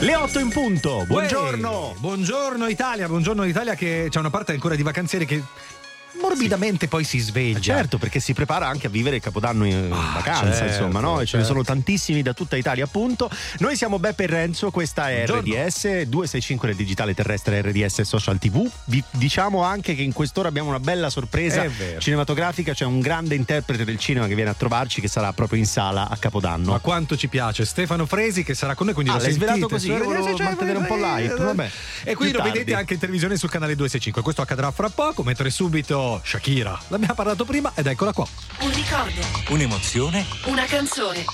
Le 8 in punto, buongiorno. Uè, buongiorno Italia, buongiorno Italia che c'è una parte ancora di vacanzieri che morbidamente sì. poi si sveglia. Certo, perché si prepara anche a vivere il Capodanno in ah, vacanza, certo, insomma, no? E certo. ce ne sono tantissimi da tutta Italia, appunto. Noi siamo Beppe e Renzo, questa è Buongiorno. RDS 265 del digitale terrestre RDS Social TV. Vi diciamo anche che in quest'ora abbiamo una bella sorpresa cinematografica, c'è un grande interprete del cinema che viene a trovarci che sarà proprio in sala a Capodanno. Ma quanto ci piace Stefano Fresi che sarà con noi, quindi ah, lo l'hai svelato così, io volevo cioè, mantenere un po' live, vabbè. E quindi lo vedete anche in televisione sul canale 265. Questo accadrà fra poco, mentre subito Shakira. L'abbiamo parlato prima ed eccola qua. Un ricordo. Un'emozione. Una canzone.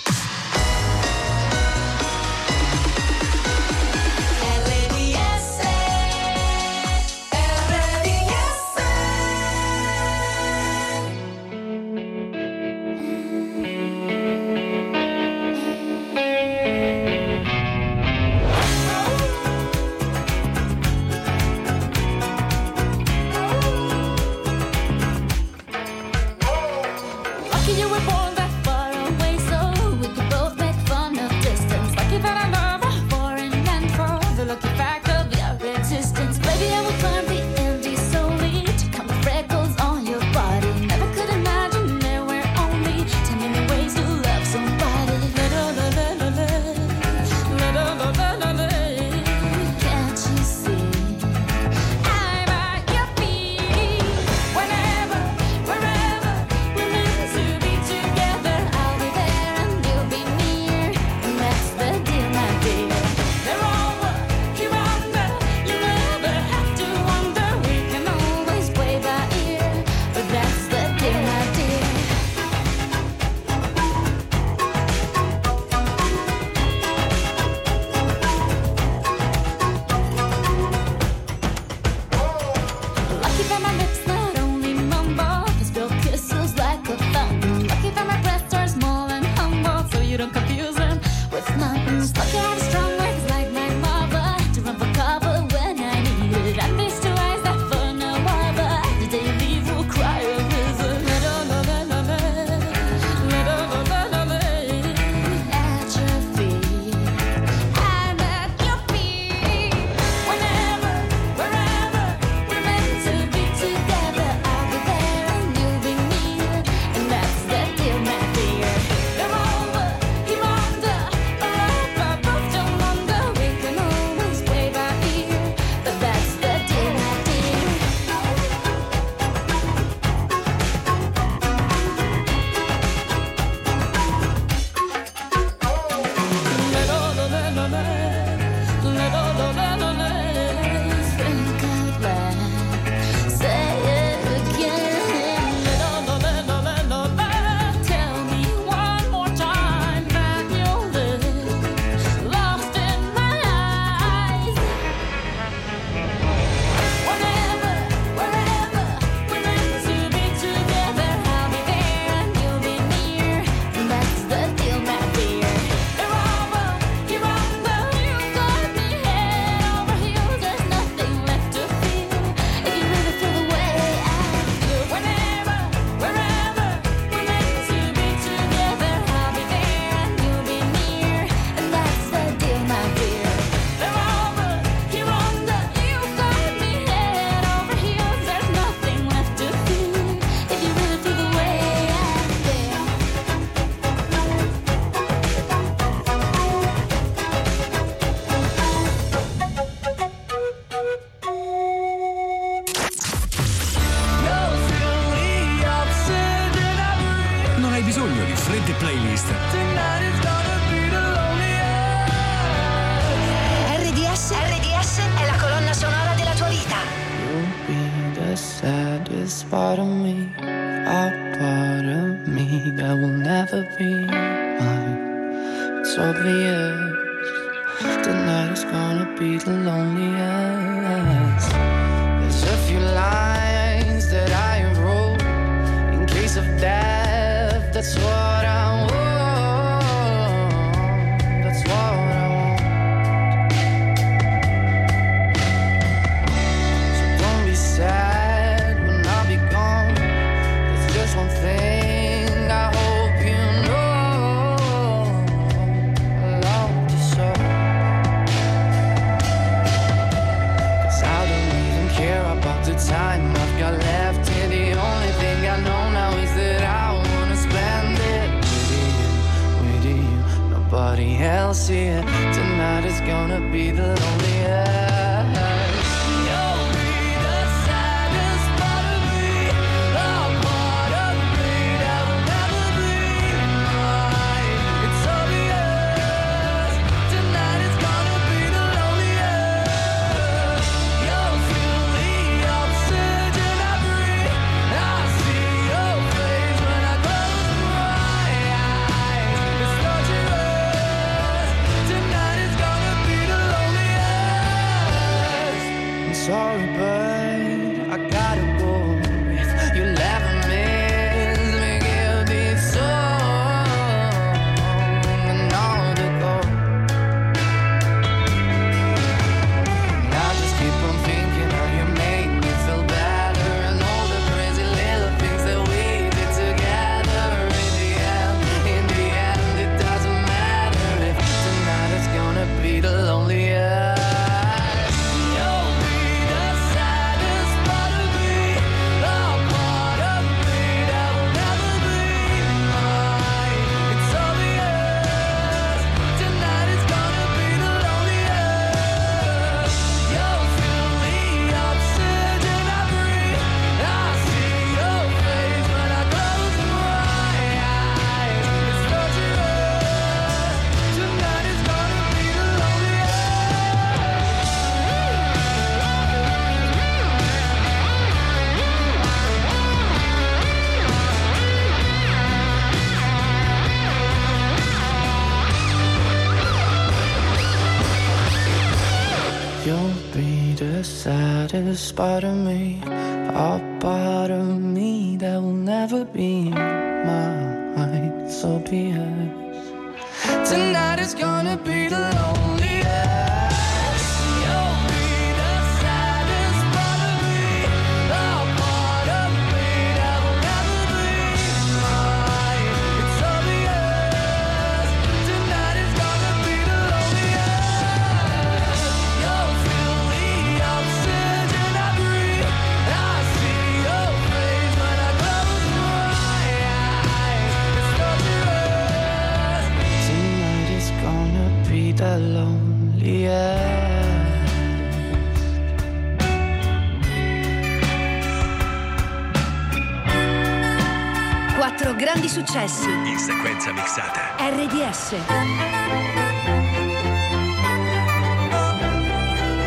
Successi in sequenza mixata. RDS.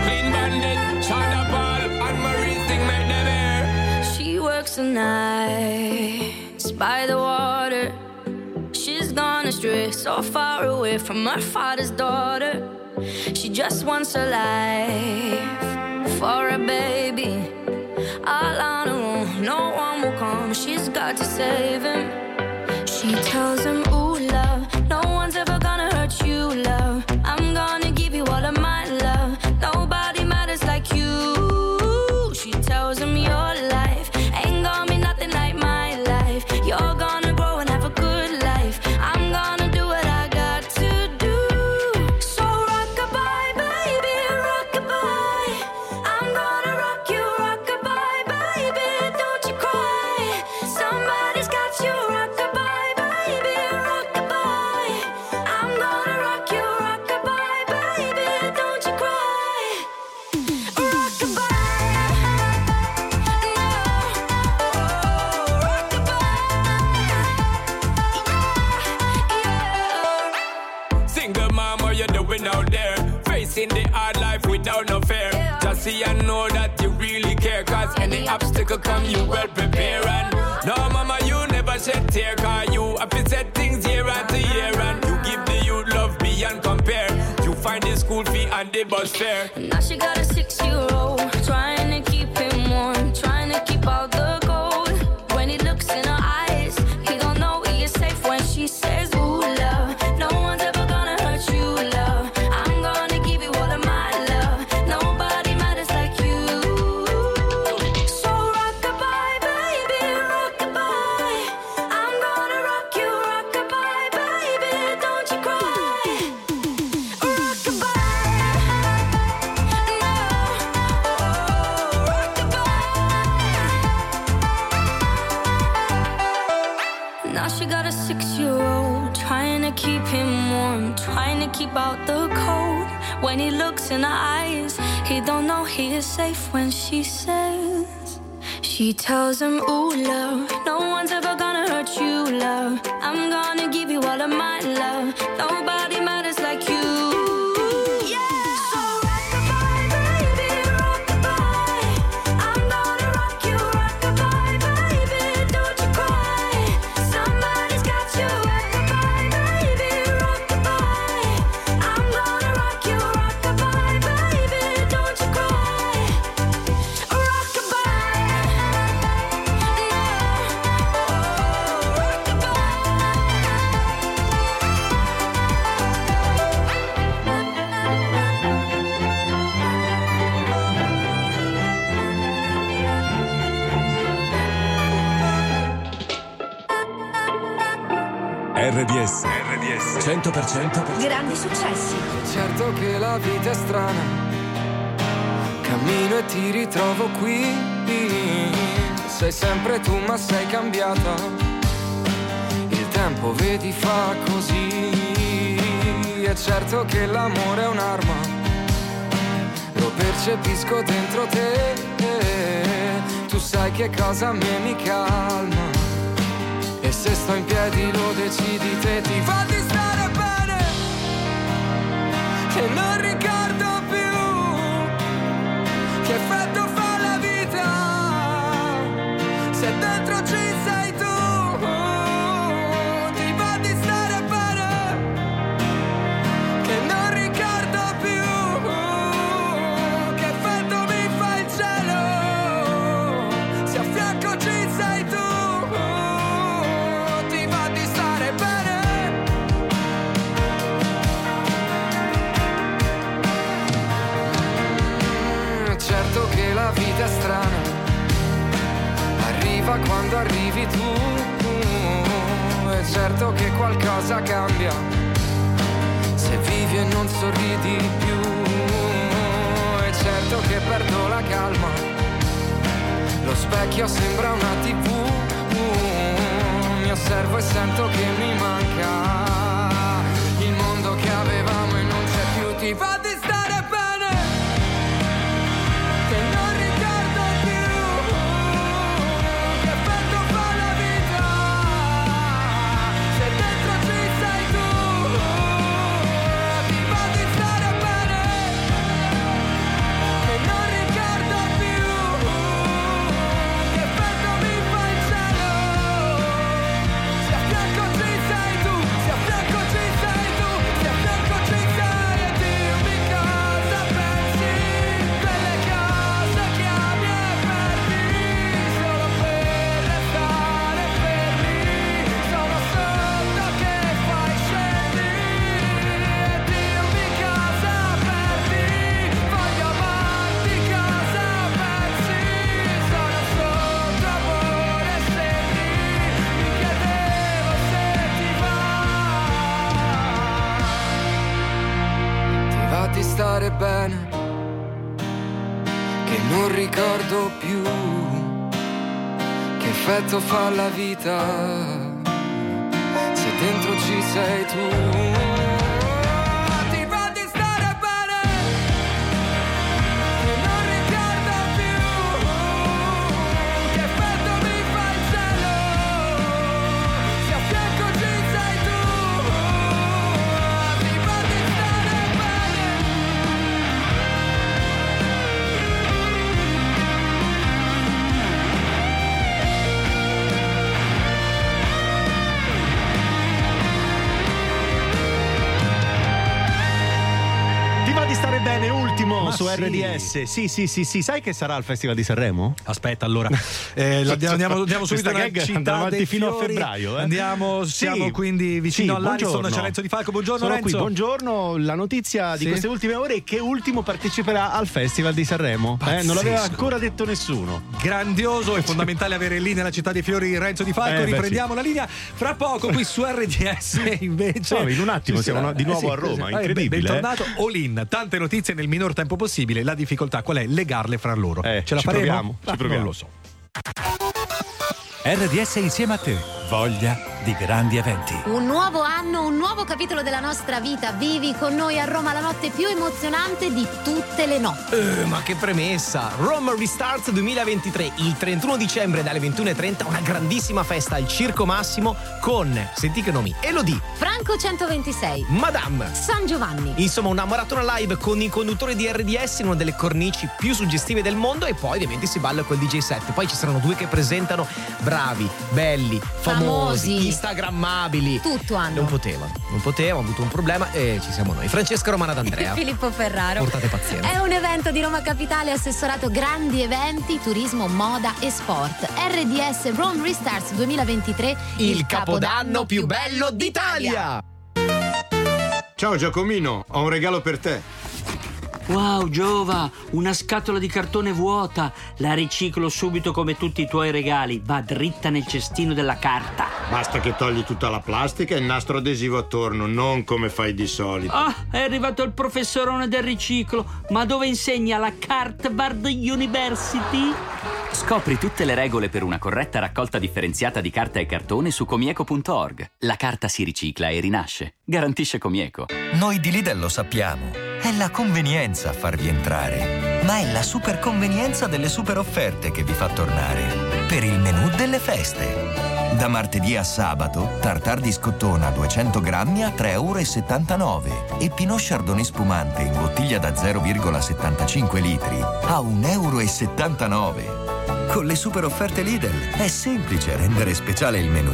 Clean bandit, China Ball, and Marie thing make them air. She works the nights by the water. She's gone astray, so far away from her father's daughter. She just wants a life for a baby. All on her own, no one will come. She's got to save him. She tells him, Ooh, love, see and know that you really care. Cause any obstacle come, you well prepare. And no, mama, you never shed tear. Cause you have set things year after year. And you give the youth love beyond compare. You find the school fee and the bus fare. Now she got a six year old, tells him, Ooh, love, strana, cammino e ti ritrovo qui. Sei sempre tu ma sei cambiata, il tempo vedi fa così. È certo che l'amore è un'arma, lo percepisco dentro te. Tu sai che cosa a me mi calma. E se sto in piedi lo decidi te ti fa stare bene Che non ricordo arrivi tu È certo che qualcosa cambia. Se vivi e non sorridi più È certo che perdo la calma. Lo specchio sembra una tv Mi osservo e sento che mi manca fa ultimo Ma su sì. Sì, sì, sì, sì. Sai che sarà al Festival di Sanremo? Aspetta, allora, eh, andiamo, andiamo, subito gag città avanti fino a febbraio, eh. Andiamo, Sì. siamo quindi vicino Sì, all'Ariston, c'è Renzo Di Falco. Buongiorno Sono Renzo. qui, buongiorno. La notizia di Sì. queste ultime ore è che ultimo parteciperà al Festival di Sanremo. Eh, non l'aveva ancora detto nessuno. Grandioso e fondamentale avere lì nella città dei fiori Renzo Di Falco. Eh, beh, Riprendiamo la linea fra poco qui su RDS invece. No, in un attimo siamo sarà- di nuovo sì, a Roma, sì. incredibile, beh, Bentornato All In. Tante notizie nel minor tempo possibile. La difficoltà qual è? Legarle fra loro. Eh, Ce la ci faremo? proviamo, ci Ah, proviamo. Non lo so. RDS insieme a te. Voglia di grandi eventi. Un nuovo anno, un nuovo capitolo della nostra vita. Vivi con noi a Roma la notte più emozionante di tutte le notti. Eh, ma che premessa! Roma Restarts 2023, il 31 dicembre dalle 21.30, una grandissima festa al Circo Massimo con, senti che nomi, Elodie, Franco 126. Madame. San Giovanni. Insomma, una maratona live con i conduttori di RDS in una delle cornici più suggestive del mondo e poi ovviamente si balla col DJ set. Poi ci saranno due che presentano bravi, belli, famosi, Famosi. Instagrammabili. Tutto hanno. Non potevano, non potevano, hanno avuto un problema e ci siamo noi. Francesca Romana d'Andrea. Filippo Ferraro. Portate pazienza. È un evento di Roma Capitale assessorato grandi eventi, turismo, moda e sport. RDS Rome Restarts 2023, Il capodanno più bello d'Italia! Ciao Giacomino, ho un regalo per te. Wow, Giova, una scatola di cartone vuota. La riciclo subito come tutti i tuoi regali. Va dritta nel cestino della carta. Basta che togli tutta la plastica e il nastro adesivo attorno, non come fai di solito. Ah, è arrivato il professorone del riciclo. Ma dove insegna la Cartbard University? Scopri tutte le regole per una corretta raccolta differenziata di carta e cartone su comieco.org. La carta si ricicla e rinasce. Garantisce Comieco. Noi di Lidl lo sappiamo. È la convenienza a farvi entrare. Ma è la super convenienza delle super offerte che vi fa tornare. Per il menù delle feste. Da martedì a sabato, tartar di scottona 200 grammi a 3,79 euro e Pinot Chardonnay spumante in bottiglia da 0,75 litri a 1,79 euro. Con le super offerte Lidl è semplice rendere speciale il menù.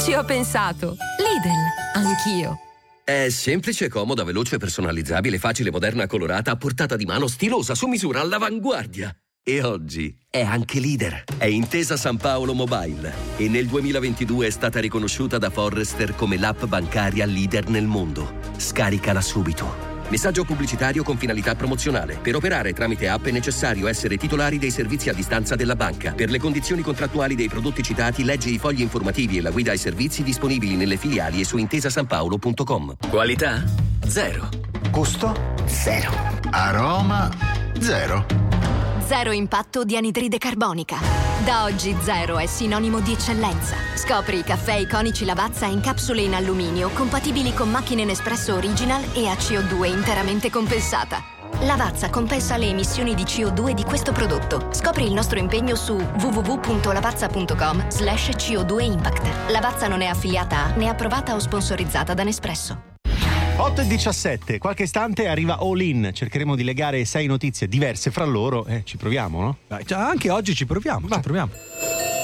Ci ho pensato. Lidl, anch'io. È semplice, comoda, veloce, personalizzabile, facile, moderna, colorata, a portata di mano, stilosa, su misura, all'avanguardia. E oggi è anche leader. È Intesa San Paolo Mobile e nel 2022 è stata riconosciuta da Forrester come l'app bancaria leader nel mondo. Scaricala subito. Messaggio pubblicitario con finalità promozionale. Per operare tramite app è necessario essere titolari dei servizi a distanza della banca. Per le condizioni contrattuali dei prodotti citati, leggi i fogli informativi e la guida ai servizi disponibili nelle filiali e su intesasanpaolo.com. Qualità? Zero. Gusto? Zero. Aroma? Zero. Zero impatto di anidride carbonica. Da oggi zero è sinonimo di eccellenza. Scopri i caffè iconici Lavazza in capsule in alluminio compatibili con macchine Nespresso Original e a CO2 interamente compensata. Lavazza compensa le emissioni di CO2 di questo prodotto. Scopri il nostro impegno su www.lavazza.com slash CO2 Impact. Lavazza non è affiliata a né approvata o sponsorizzata da Nespresso. 8 e 17, qualche istante arriva All In. Cercheremo di legare sei notizie diverse fra loro. Eh, ci proviamo, no? Dai, anche oggi ci proviamo, ci proviamo.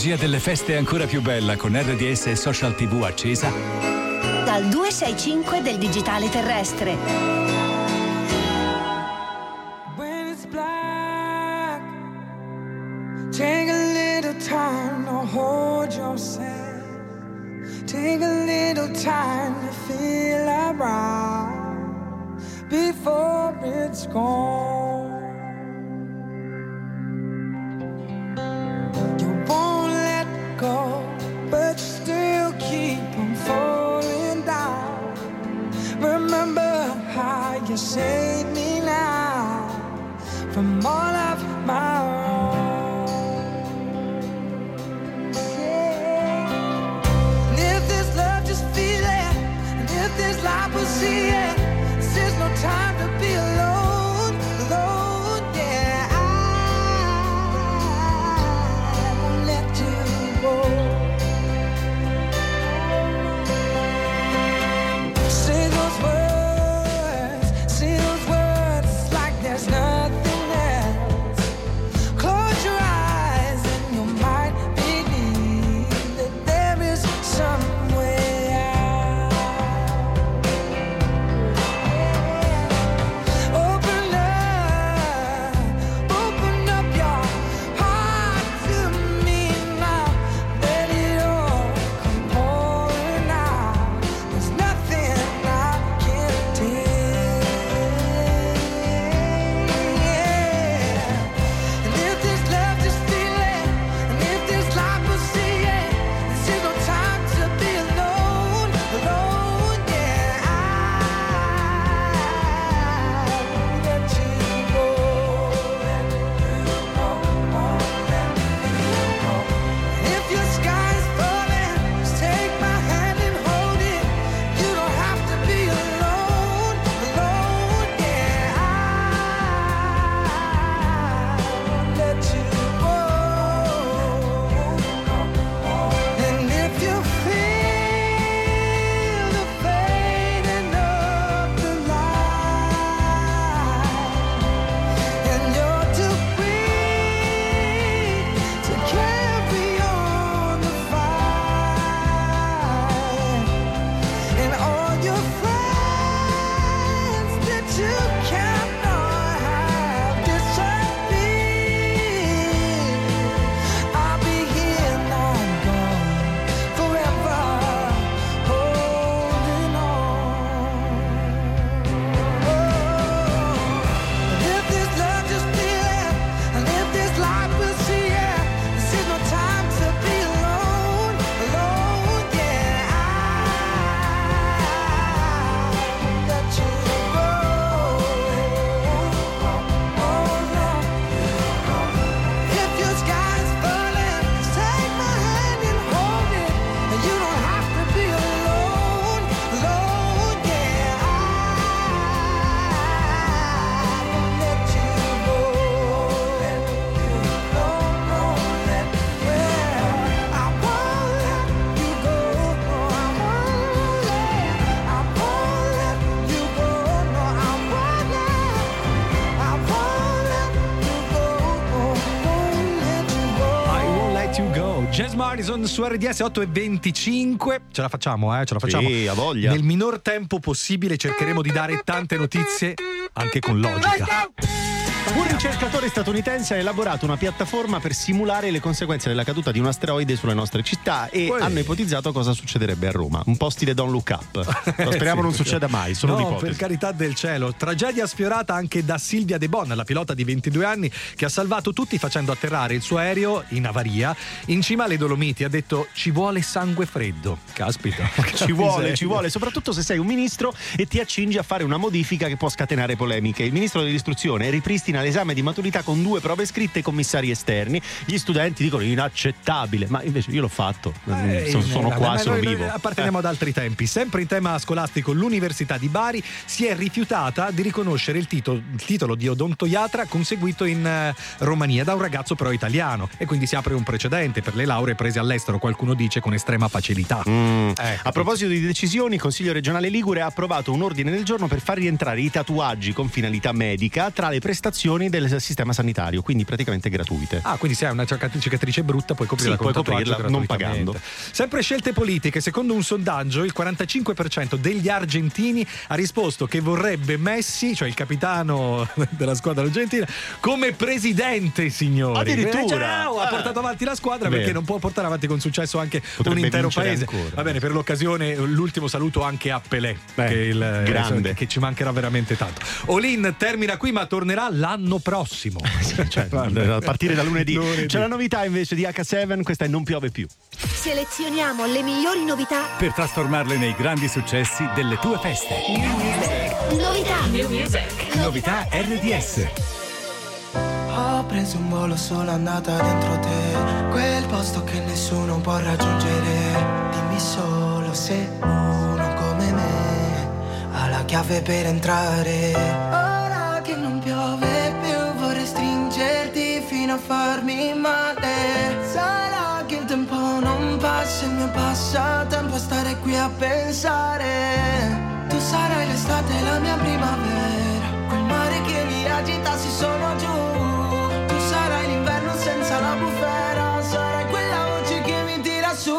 Magia delle feste è ancora più bella con RDS e Social TV accesa. Dal 265 del digitale terrestre. Madison su RDS 8 e 25. Ce la facciamo, eh? Ce la facciamo. Sì, a voglia. Nel minor tempo possibile cercheremo di dare tante notizie anche con logica. Un ricercatore statunitense ha elaborato una piattaforma per simulare le conseguenze della caduta di un asteroide sulle nostre città e Uè. hanno ipotizzato cosa succederebbe a Roma. Un po' stile Don't Look Up. Lo speriamo Sì, non succeda mai, solo no, per carità del cielo. Tragedia sfiorata anche da Silvia De Bon, la pilota di 22 anni che ha salvato tutti facendo atterrare il suo aereo in avaria in cima alle Dolomiti. Ha detto ci vuole sangue freddo. Caspita. Ci vuole, ci vuole, soprattutto se sei un ministro e ti accingi a fare una modifica che può scatenare polemiche. Il ministro dell'istruzione ripristina l'esame di maturità con due prove scritte e commissari esterni. Gli studenti dicono inaccettabile, ma invece io l'ho fatto. Eh, sono, sono eh, qua, sono noi- vivo. noi Apparteniamo ad altri tempi. Sempre in tema scolastico, l'Università di Bari si è rifiutata di riconoscere il titolo, il titolo di odontoiatra conseguito in eh, Romania da un ragazzo però italiano. E quindi si apre un precedente per le lauree prese all'estero, qualcuno dice con estrema facilità. Mm. Ecco. A proposito di decisioni, il Consiglio regionale Ligure ha approvato un ordine del giorno per far rientrare i tatuaggi con finalità medica tra le prestazioni prestazioni del sistema sanitario, quindi praticamente gratuite. Ah, quindi se hai una cicatrice brutta puoi coprirla Sì, puoi coprirla non pagando. Sempre scelte politiche, secondo un sondaggio il 45% degli argentini ha risposto che vorrebbe Messi, cioè il capitano della squadra argentina, come presidente, signori. Addirittura. Eh, ha portato avanti la squadra Vero. perché non può portare avanti con successo anche Potrebbe un intero paese. ancora. Va bene, per l'occasione l'ultimo saluto anche a Pelé, che, è il- grande. che ci mancherà veramente tanto. Olin termina qui ma tornerà l'anno prossimo. Cioè, a partire da lunedì. C'è la novità invece di H7, questa è Non piove più. Selezioniamo le migliori novità. Per trasformarle nei grandi successi delle tue feste. Novità. Novità RDS. Ho preso un volo solo andata dentro te Quel posto che nessuno può raggiungere Dimmi solo se uno come me Ha la chiave per entrare Ora che non piove stringerti fino a farmi male. Sarà che il tempo non passa Il mio passatempo a stare qui a pensare. Tu sarai l'estate la mia primavera. Quel mare che mi agita se sono giù. Tu sarai l'inverno senza la bufera. Sarai quella voce che mi tira Su,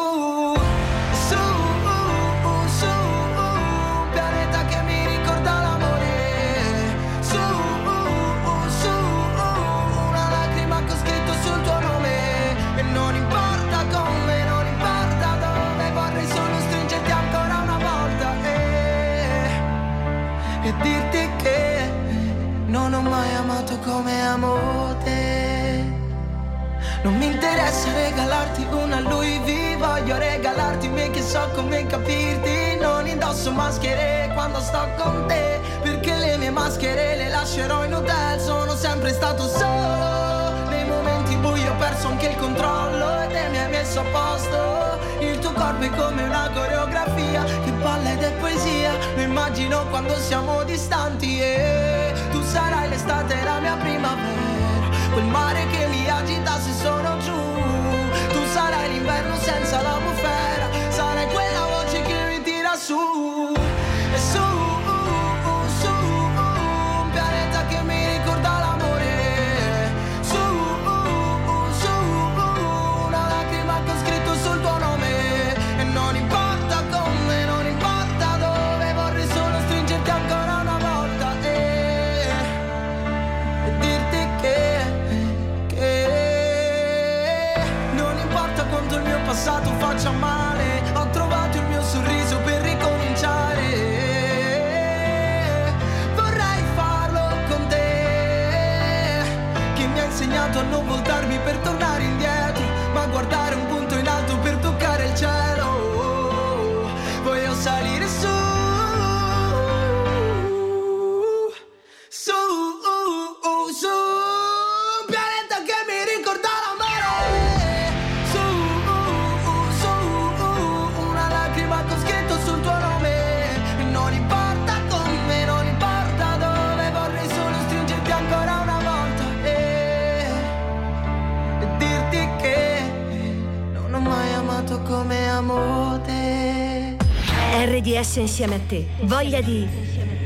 non ho mai amato come amo te. Non mi interessa regalarti una Louis V Voglio regalarti me che so come capirti. Non indosso maschere quando sto con te Perché le mie maschere le lascerò in hotel. Sono sempre stato solo Nei momenti bui ho perso anche il controllo E te mi hai messo a posto. Il tuo corpo è come una coreografia Che balla ed è poesia. Lo immagino quando siamo distanti E tu sarai l'estate la mia primavera. Quel mare che mi agita se sono giù. Tu sarai l'inverno senza la bufera. Sarai quella voce che mi tira su a non voltarmi per tornare come amo te RDS insieme a te. Voglia di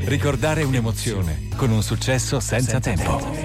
Ricordare un'emozione con un successo senza tempo. Life's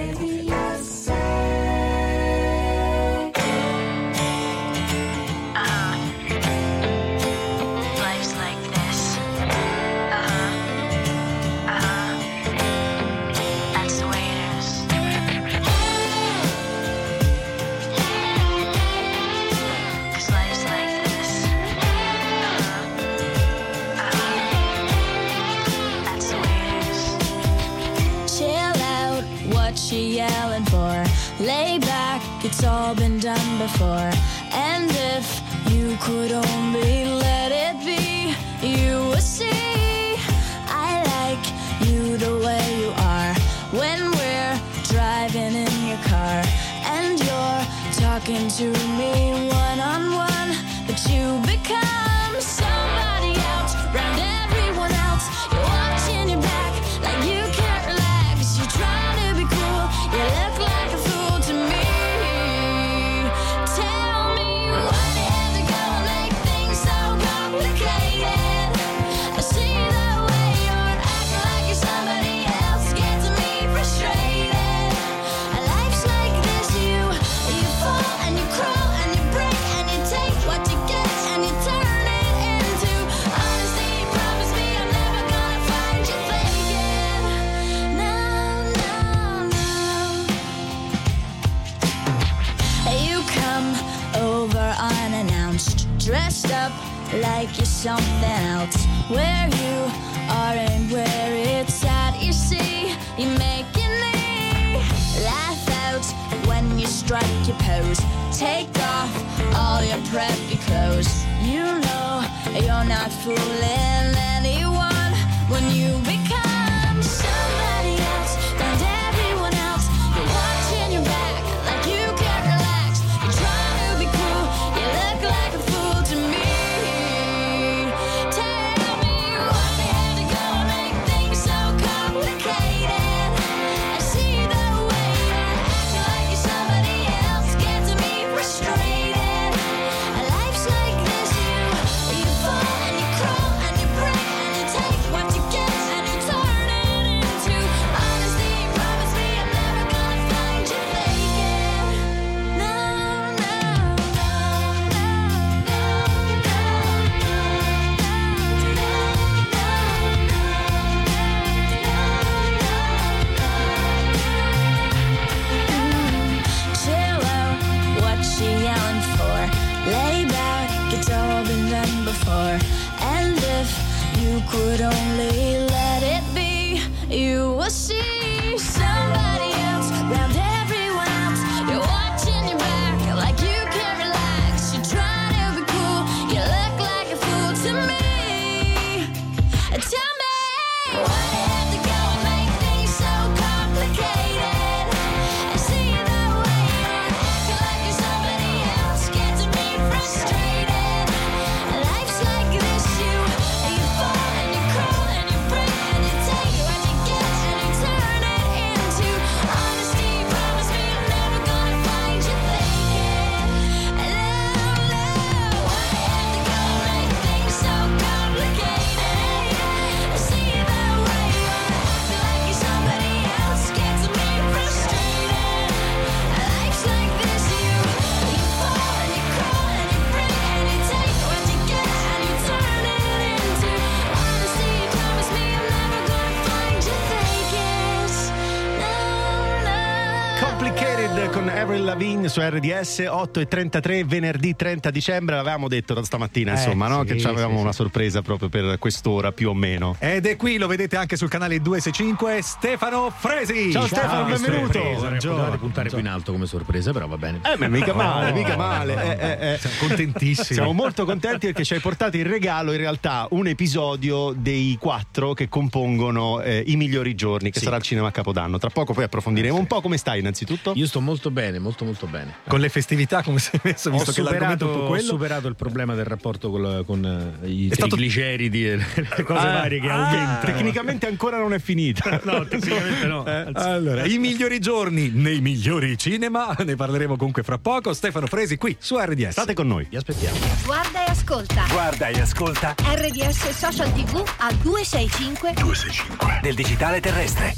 Avril Lavigne su RDS 8 e 33 venerdì 30 dicembre l'avevamo detto da stamattina Eh, insomma no? sì, che avevamo sì, sì. una sorpresa proprio per quest'ora più o meno Ed è qui, lo vedete anche sul canale 265, Stefano Fresi. Ciao, Stefano, benvenuto. Potevate puntare più in alto come sorpresa, però va bene. Eh, ma mica male, mica male. Eh, eh, eh. Siamo contentissimi. Siamo molto contenti perché ci hai portato in regalo in realtà un episodio dei quattro che compongono eh, i migliori giorni, che Sì. sarà al cinema a Capodanno. Tra poco poi approfondiremo un po' come stai innanzitutto. Io sto molto bene, molto molto bene. Con le festività come sei messo, Ho visto che l'argomento è superato, superato il problema del rapporto con, eh, i È stato- trigliceridi e le cose Ah, varie che ah, aumentano. Tecnicamente ancora non è finita. No, tecnicamente no. Eh, allora, i migliori giorni nei migliori cinema, ne parleremo comunque fra poco. Stefano Fresi qui su RDS. State con noi. Vi aspettiamo. Guarda e ascolta. Guarda e ascolta RDS Social TV al 265 265 del digitale terrestre.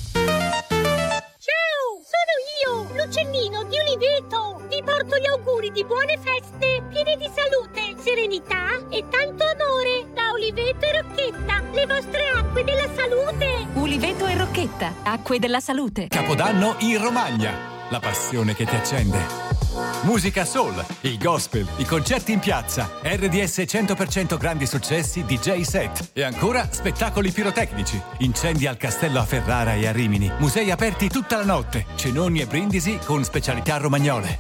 Sono io, l'uccellino di Oliveto. Ti porto gli auguri di buone feste, piene di salute, serenità e tanto amore da Oliveto e Rocchetta, le vostre acque della salute. Uliveto e Rocchetta, acque della salute. Capodanno in Romagna. La passione che ti accende. Musica soul, il gospel, i concerti in piazza, RDS 100% grandi successi, DJ set e ancora spettacoli pirotecnici, incendi al castello a Ferrara e a Rimini, musei aperti tutta la notte, cenoni e brindisi con specialità romagnole.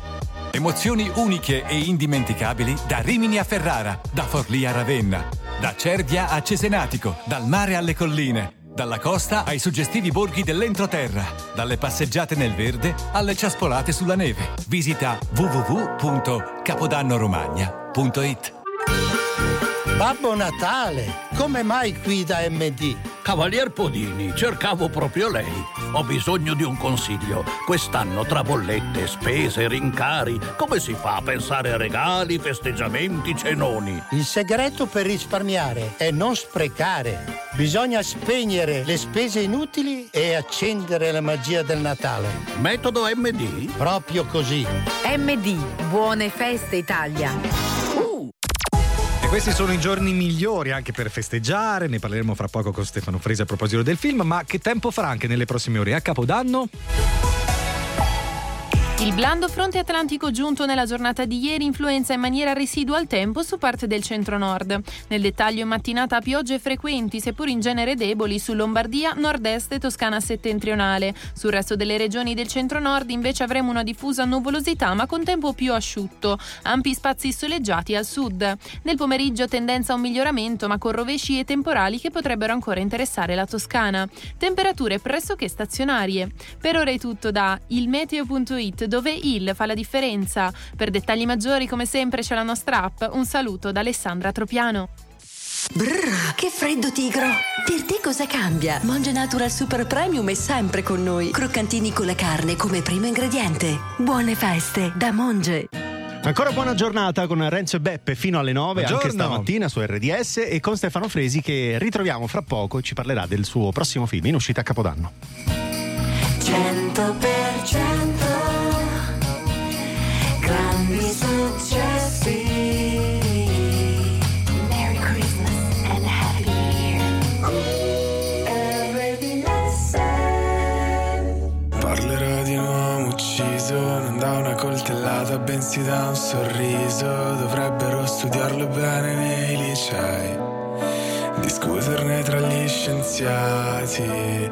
Emozioni uniche e indimenticabili da Rimini a Ferrara, da Forlì a Ravenna, da Cervia a Cesenatico, dal mare alle colline, dalla costa ai suggestivi borghi dell'entroterra, dalle passeggiate nel verde alle ciaspolate sulla neve. Visita www.capodannoromagna.it Babbo Natale, come mai qui da MD? Cavalier Podini, cercavo proprio lei. Ho bisogno di un consiglio. Quest'anno tra bollette, spese, rincari, come si fa a pensare a regali, festeggiamenti, cenoni? Il segreto per risparmiare è non sprecare. Bisogna spegnere le spese inutili e accendere la magia del Natale. Metodo MD? Proprio così. MD, buone feste Italia. Questi sono i giorni migliori anche per festeggiare, ne parleremo fra poco con Stefano Fresi a proposito del film, ma che tempo farà anche nelle prossime ore a Capodanno? Il blando fronte atlantico giunto nella giornata di ieri influenza in maniera residua il tempo su parte del centro-nord. Nel dettaglio in mattinata piogge frequenti, seppur in genere deboli, su Lombardia, nord-est e Toscana settentrionale. Sul resto delle regioni del centro-nord invece avremo una diffusa nuvolosità ma con tempo più asciutto. Ampi spazi soleggiati al sud. Nel pomeriggio tendenza a un miglioramento ma con rovesci e temporali che potrebbero ancora interessare la Toscana. Temperature pressoché stazionarie. Per ora è tutto da ilmeteo.it dove il fa la differenza. Per dettagli maggiori come sempre c'è la nostra app. Un saluto da Alessandra Tropiano. Brrr, che freddo tigro! Per te cosa cambia? Monge Natural Super Premium è sempre con noi. Croccantini con la carne come primo ingrediente. Buone feste da Monge. Ancora buona giornata con Renzo e Beppe fino alle 9 anche Buongiorno. stamattina su RDS e con Stefano Fresi che ritroviamo fra poco e ci parlerà del suo prossimo film in uscita a Capodanno. 100% bensì da un sorriso. Dovrebbero studiarlo bene nei licei, discuterne tra gli scienziati.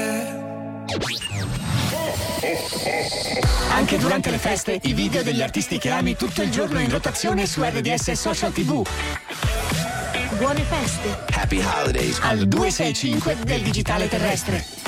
Anche durante le feste, i video degli artisti che ami tutto il giorno in rotazione su RDS Social TV. Buone feste! Happy Holidays al 265 del digitale terrestre.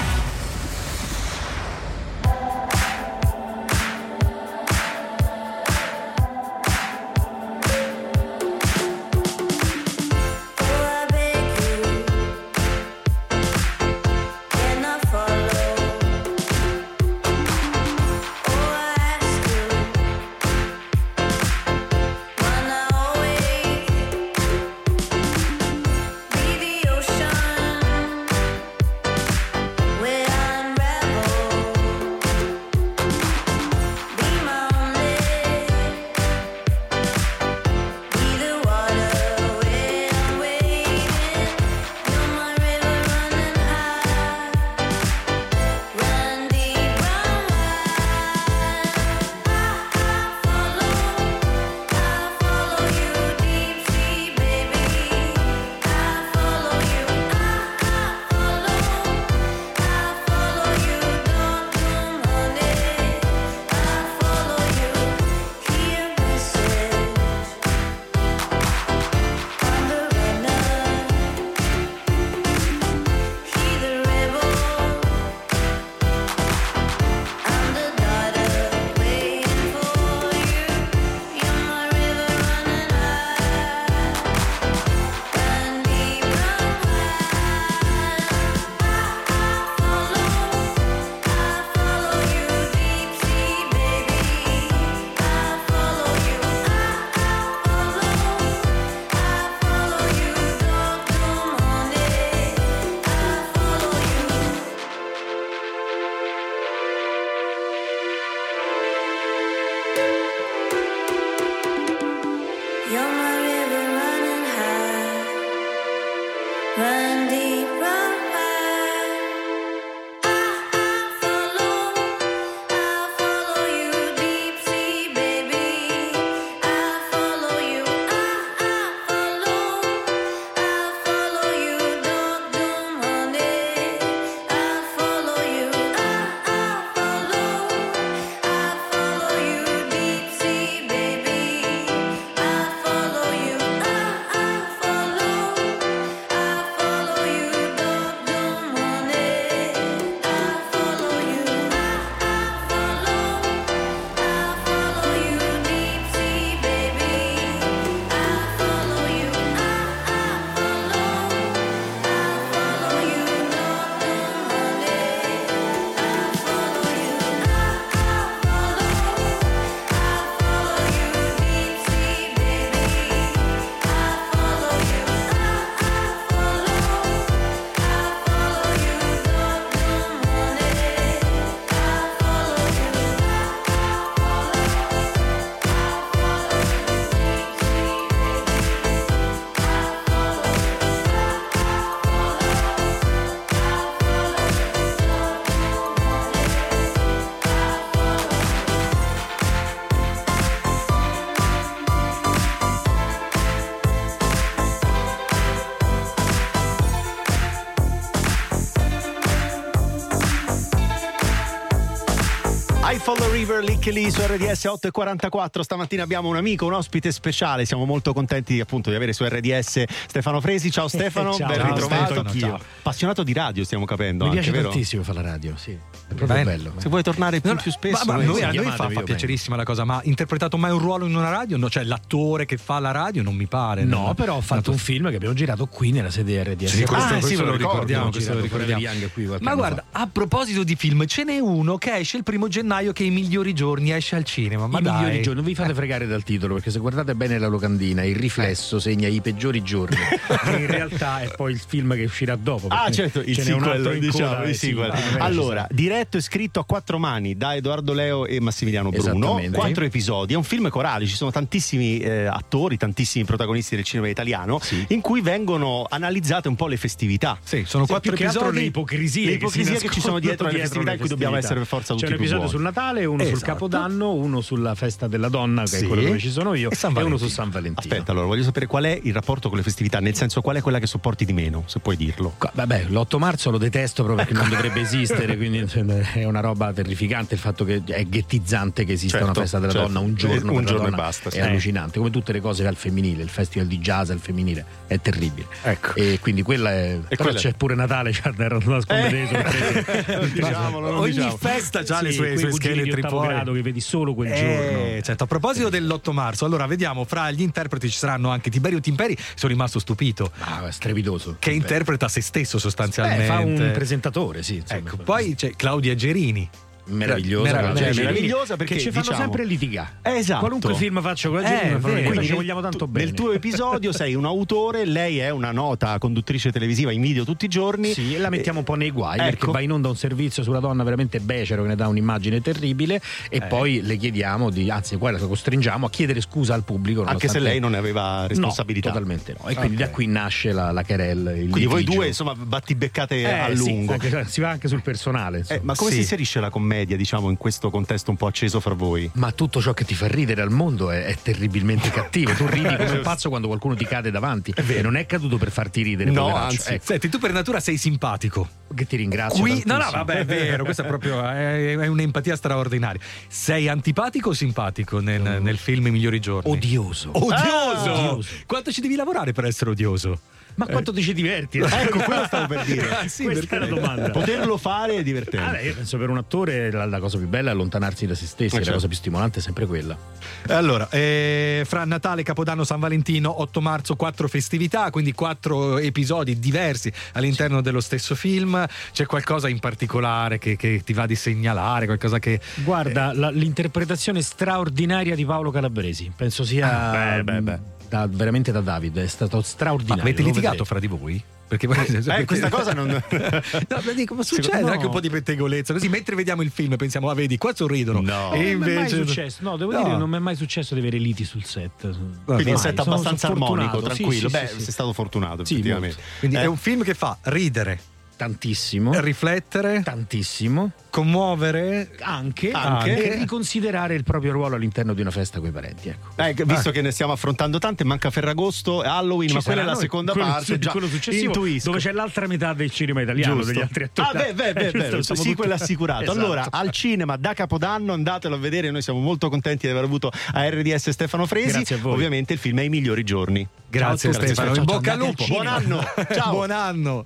Follow River, Lick lì su RDS 8.44. Stamattina abbiamo un amico, un ospite speciale. Siamo molto contenti appunto di avere su RDS Stefano Fresi. Ciao Stefano, Ciao, ben ritrovato. Stefano, ciao. Appassionato di radio, stiamo capendo. Mi anche, piace vero? tantissimo fare la radio, sì. È proprio Bene. bello. Se vuoi tornare più, No, no, più spesso, ma, ma noi- a noi fa, fa piacerissima la cosa, ma interpretato mai un ruolo in una radio? No, cioè l'attore che fa la radio non mi pare. No, non- però ho fatto un film che abbiamo girato qui nella sede RDS. Sì, questo, Ah, questo sì, lo lo ricordiamo. Questo lo ricordiamo. Young qui Ma guarda, a proposito di film, ce n'è uno che esce il primo gennaio che è I migliori giorni, esce al cinema. Ma I dai. migliori giorni, non vi fate fregare dal titolo perché se guardate bene la locandina, il riflesso segna i peggiori giorni, che in realtà è poi il film che uscirà dopo. Ah, certo, il ce n'è un altro sequel, diciamo, il eh, sequel. Allora, diretto e scritto a quattro mani da Edoardo Leo e Massimiliano Bruno, quattro episodi, è un film corale, ci sono tantissimi eh, attori, tantissimi protagonisti del cinema italiano in cui vengono analizzate un po' le festività. Sì, sono Sì, quattro che episodi. le ipocrisie, le si ipocrisie che ci sono dietro alle festività in cui dobbiamo essere per forza tutti C'è un episodio sul Natale, uno sul Esatto. Capodanno, uno sulla festa della donna, che Sì. è quello dove ci sono io, E e, uno su San Valentino. Aspetta, allora voglio sapere qual è il rapporto con le festività, nel senso qual è quella che sopporti di meno, se puoi dirlo. Vabbè, l'8 marzo lo detesto proprio perché non dovrebbe esistere, quindi cioè, è una roba terrificante il fatto che è ghettizzante che esista Certo, una festa della certo. donna un giorno, Un giorno e basta, sì. È allucinante, come tutte le cose al femminile, il festival di jazz al femminile è terribile. Ecco. E quindi quella è. però quella- c'è pure Natale, cioè, Eh, diciamolo, non Ogni diciamo. festa ha le Sì, sue, quei sue ottavo poi. grado che vedi solo quel Eh, giorno. certo, a proposito dell'8 marzo, allora vediamo fra gli interpreti ci saranno anche Tiberio Timperi, sono rimasto stupito. Ah, strepidoso. Che interpreta se stesso sostanzialmente. Eh, fa un presentatore, sì. insomma. Ecco, poi c'è Claudia Gerini. Meravigliosa, Merav- Claudia cioè, meravigliosa perché, ci fanno diciamo- sempre litigare. Eh, esatto. Qualunque film faccio con la Eh, gente, fanno vero. Quindi ci vogliamo tanto tu- bene. Nel tuo episodio sei un autore, lei è una nota conduttrice televisiva in video tutti i giorni. Sì, e la mettiamo un po' nei guai Ecco. perché va in onda un servizio sulla donna veramente becero che ne dà un'immagine terribile e Eh. poi le chiediamo di, anzi poi la costringiamo a chiedere scusa al pubblico Anche se lei non ne aveva responsabilità. No, totalmente no. E quindi da qui nasce la, la querel. il Quindi voi litigio. due insomma battibeccate Eh, a sì, lungo. anche- si va anche sul personale. Eh, ma come Sì. si inserisce la commedia, diciamo, in questo contesto un po' acceso fra voi? Ma tutto ciò che ti fa ridere al mondo è, è terribilmente cattivo. Tu ridi come un pazzo quando qualcuno ti cade davanti. E non è caduto per farti ridere. No, poveraccio. anzi. Ecco, Senti, tu per natura sei simpatico. che ti ringrazio. Qui, no, no, vabbè, è vero, questa è proprio è, è un'empatia straordinaria. Sei antipatico o simpatico nel, nel film I migliori giorni? Odioso. Odioso! Ah, odioso. Quanto ci devi lavorare per essere odioso? Ma quanto ti ci diverti? Ecco, quello stavo per dire. Ah, sì, Questa è la domanda. Poterlo fare è divertente. Ah, beh, io penso per un attore la, la cosa più bella è allontanarsi da se stessi, Eh, la certo. cosa più stimolante è sempre quella. Allora, eh, fra Natale, Capodanno, San Valentino, 8 marzo, quattro festività, quindi quattro episodi diversi all'interno dello stesso film. C'è qualcosa in particolare che, che ti va di segnalare, qualcosa che... Guarda, la- l'interpretazione straordinaria di Paolo Calabresi, penso sia Ah, beh, beh, beh. Da- veramente da Davide, è stato Ma straordinario. avete lo litigato fra di voi? Perché Eh, questa cosa non. No, ma dico, ma succede Secondo- anche un po' di pettegolezza. Così mentre vediamo il film pensiamo, ah, vedi, qua sorridono. No. E Non mi è mai invece. successo, no, devo No. dire, non mi è mai successo di avere liti sul set. Quindi un Mai, set abbastanza sono armonico, fortunato, sì, tranquillo. sì, Beh, sì, sì. sei stato fortunato, Sì, effettivamente. Quindi Eh, è un film che fa ridere, Tantissimo. riflettere, Tantissimo. commuovere. Anche, Anche. e riconsiderare il proprio ruolo all'interno di una festa con i parenti. Ecco. eh, visto che ne stiamo affrontando tante, manca Ferragosto, Halloween, Ci ma quella è la seconda quello, parte. Già quello successivo, intuisco. dove c'è l'altra metà del cinema italiano, Giusto. degli altri attori. Ah, beh, beh, beh, Eh, beh, sì, tutti- quello assicurato. Esatto. Allora, al cinema da Capodanno andatelo a vedere. Noi siamo molto contenti di aver avuto a RDS Stefano Fresi. Grazie a voi. Ovviamente il film è I migliori giorni. Grazie, Ciao. Stefano, Ciao, in bocca al lupo. Buon anno. Ciao. Buon anno.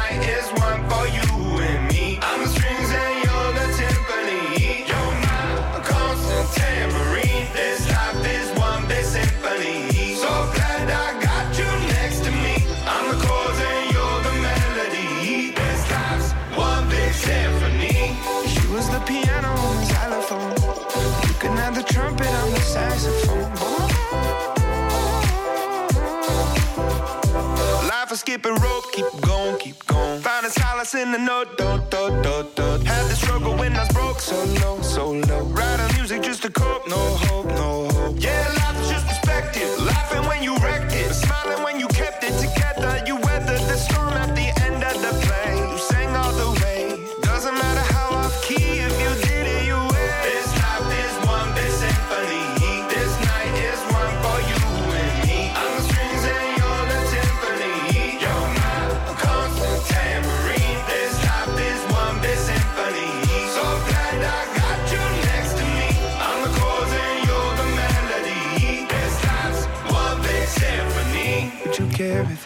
skipping rope, keep going, keep going. Finding solace in the note, dot, dot, dot, dot. Had the struggle when I was broke, so low, so low. Writing music just to cope, no hope.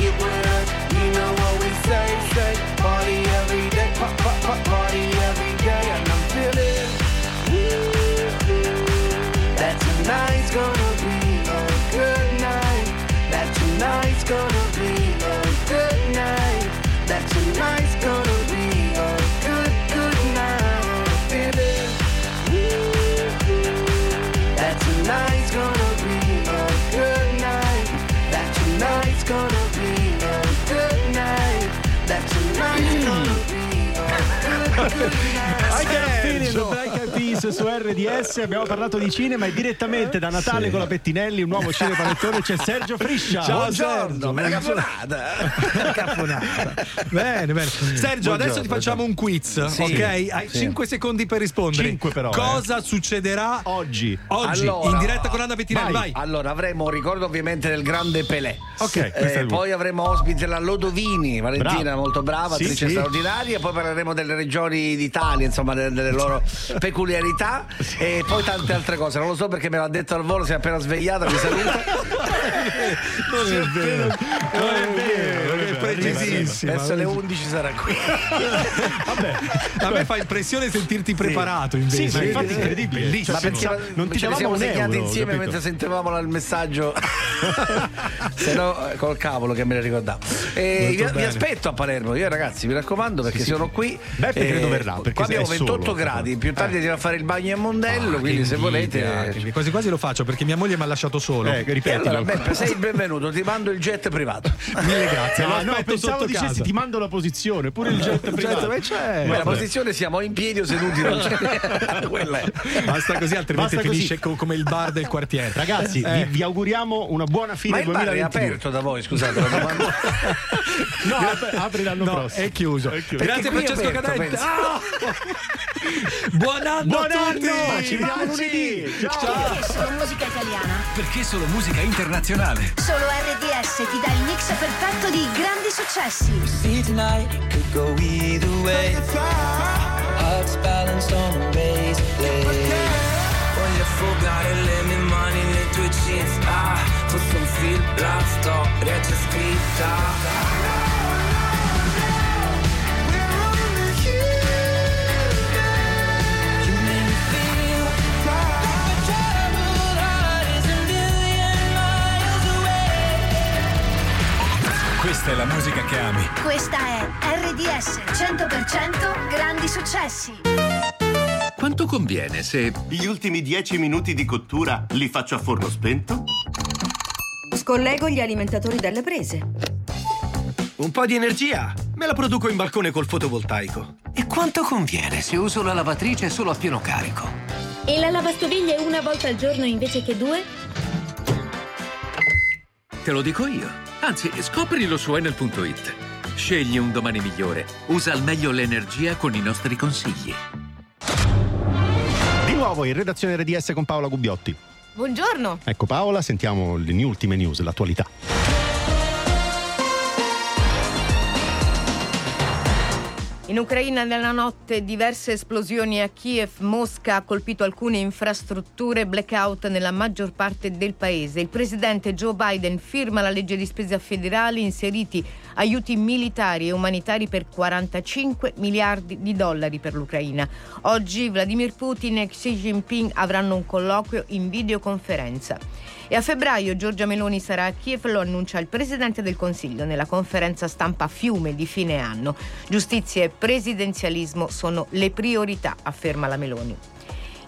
it where Okay. su RDS. Abbiamo parlato di cinema e direttamente da Natale Sì. con la Pettinelli, un nuovo cinepanettone, c'è Sergio Friscia. Ciao, Buongiorno. Sergio. Bella caponata. caponata. Bene, bene. Sergio, adesso ti facciamo un quiz, Sì, ok? Hai sì. 5 secondi per rispondere. Cinque però, eh. Cosa succederà oggi? Oggi, Allora- in diretta con Anna Pettinelli, vai. Allora, avremo un ricordo ovviamente del grande Pelé. Ok, Eh, poi avremo ospite la Lodovini, Valentina, Bravo. molto brava, Sì, attrice sì. straordinaria. Poi parleremo delle regioni d'Italia, insomma, delle, delle loro peculiarità. E poi tante altre cose. Non lo so perché me l'ha detto al volo, si è appena svegliata, mi saluta. Non è vero, non è vero, è precisissima. Verso le 11 sarà qui. A me fa impressione sentirti preparato invece. Sì, ma infatti è incredibile. Bellissimo. Ma perché pensa- non ti davamo siamo un euro, insieme capito? mentre sentivamo il messaggio. Se no, eh, col cavolo che me ne ricordavo. E Molto vi, vi aspetto a Palermo, io ragazzi, mi raccomando perché Sì, sì. sono qui. Beppe credo verrà, perché qua abbiamo è solo, 28 gradi, più tardi Eh. andiamo a fare il bagno a Mondello, Ah, quindi se volete. invidia. Quasi quasi lo faccio perché mia moglie mi ha lasciato solo. Eh, ripetilo. allora, Beppe, sei il benvenuto, ti mando il jet privato. Mille grazie. Ah, no, aspetto pensavo sotto dicessi casa. ti mando la posizione, pure il jet privato. ma c'è. Poi la posizione siamo in piedi o seduti, non c'è. Quella è. Basta così, altrimenti Basta così. finisce co- come il bar del quartiere. Ragazzi, Eh. vi, vi auguriamo una buona fine Ma il bar è 2022. aperto da voi, scusate, la domanda. No, apre, apre l'anno No, prossimo. è chiuso. chiuso. Grazie è Francesco Cadente. Ah! Buon anno Buon a tutti! anno! Ci vediamo lunedì! Ciao! Perché solo musica italiana? Perché solo musica internazionale. Solo RDS ti dà il mix perfetto di grandi successi. See tonight it could go either way. Hearts balanced on a razor blade. Voglio affogare le mie mani nei tuoi jeans. Ah, fosse un film, la storia c'è scritta. Questa è la musica che ami. Questa è RDS 100% grandi successi. Quanto conviene se Gli ultimi 10 minuti di cottura li faccio a forno spento? Scollego gli alimentatori dalle prese. Un po' di energia me la produco in balcone col fotovoltaico. E quanto conviene se uso la lavatrice solo a pieno carico? E la lavastoviglie una volta al giorno invece che due? Te lo dico io. Anzi, scoprilo su enel.it. Scegli un domani migliore. Usa al meglio l'energia con i nostri consigli. Di nuovo in redazione RDS con Paola Gubbiotti. Buongiorno. Ecco Paola, sentiamo le ultime news, l'attualità. In Ucraina nella notte diverse esplosioni a Kiev, Mosca ha colpito alcune infrastrutture, blackout nella maggior parte del paese. Il presidente Joe Biden firma la legge di spesa federali, inseriti aiuti militari e umanitari per 45 miliardi di dollari per l'Ucraina. Oggi Vladimir Putin e Xi Jinping avranno un colloquio in videoconferenza. E a febbraio Giorgia Meloni sarà a Kiev, lo annuncia il Presidente del Consiglio nella conferenza stampa Fiume di fine anno. Giustizia e presidenzialismo sono le priorità, afferma la Meloni.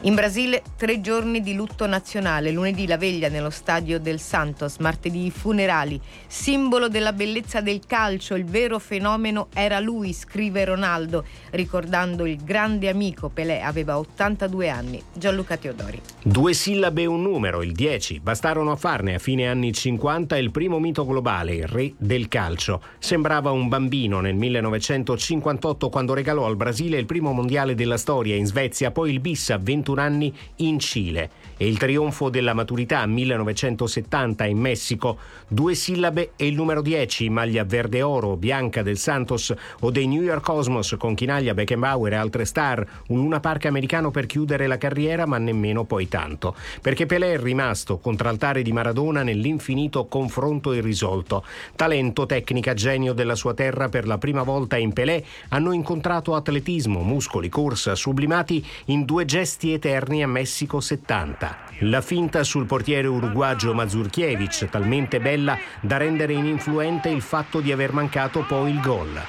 In Brasile tre giorni di lutto nazionale, lunedì la veglia nello stadio del Santos, martedì i funerali, simbolo della bellezza del calcio, il vero fenomeno era lui, scrive Ronaldo, ricordando il grande amico Pelé, aveva 82 anni, Gianluca Teodori. Due sillabe e un numero, il 10, bastarono a farne a fine anni 50 il primo mito globale, il re del calcio. Sembrava un bambino nel 1958 quando regalò al Brasile il primo mondiale della storia in Svezia, poi il bis a 21 anni in Cile e il trionfo della maturità 1970 in Messico. Due sillabe e il numero 10, maglia verde oro, bianca del Santos o dei New York Cosmos con Chinaglia, Beckenbauer e altre star, un Luna Park americano per chiudere la carriera ma nemmeno poi tanto, perché Pelé è rimasto contraltare di Maradona nell'infinito confronto irrisolto. Talento, tecnica, genio della sua terra per la prima volta in Pelé hanno incontrato atletismo, muscoli, corsa, sublimati in due gesti eterni a Messico 70. La finta sul portiere uruguagio Mazurkiewicz, talmente bella da rendere ininfluente il fatto di aver mancato poi il gol.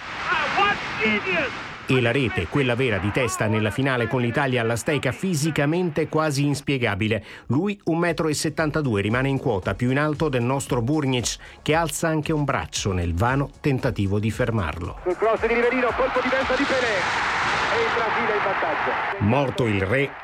E la rete, quella vera di testa nella finale con l'Italia alla stecca, fisicamente quasi inspiegabile. Lui, 1,72 m, rimane in quota, più in alto del nostro Burnic, che alza anche un braccio nel vano tentativo di fermarlo. Sul cross di Riverino, colpo di vento di Pelé. e il Brasile in vantaggio. Morto il re,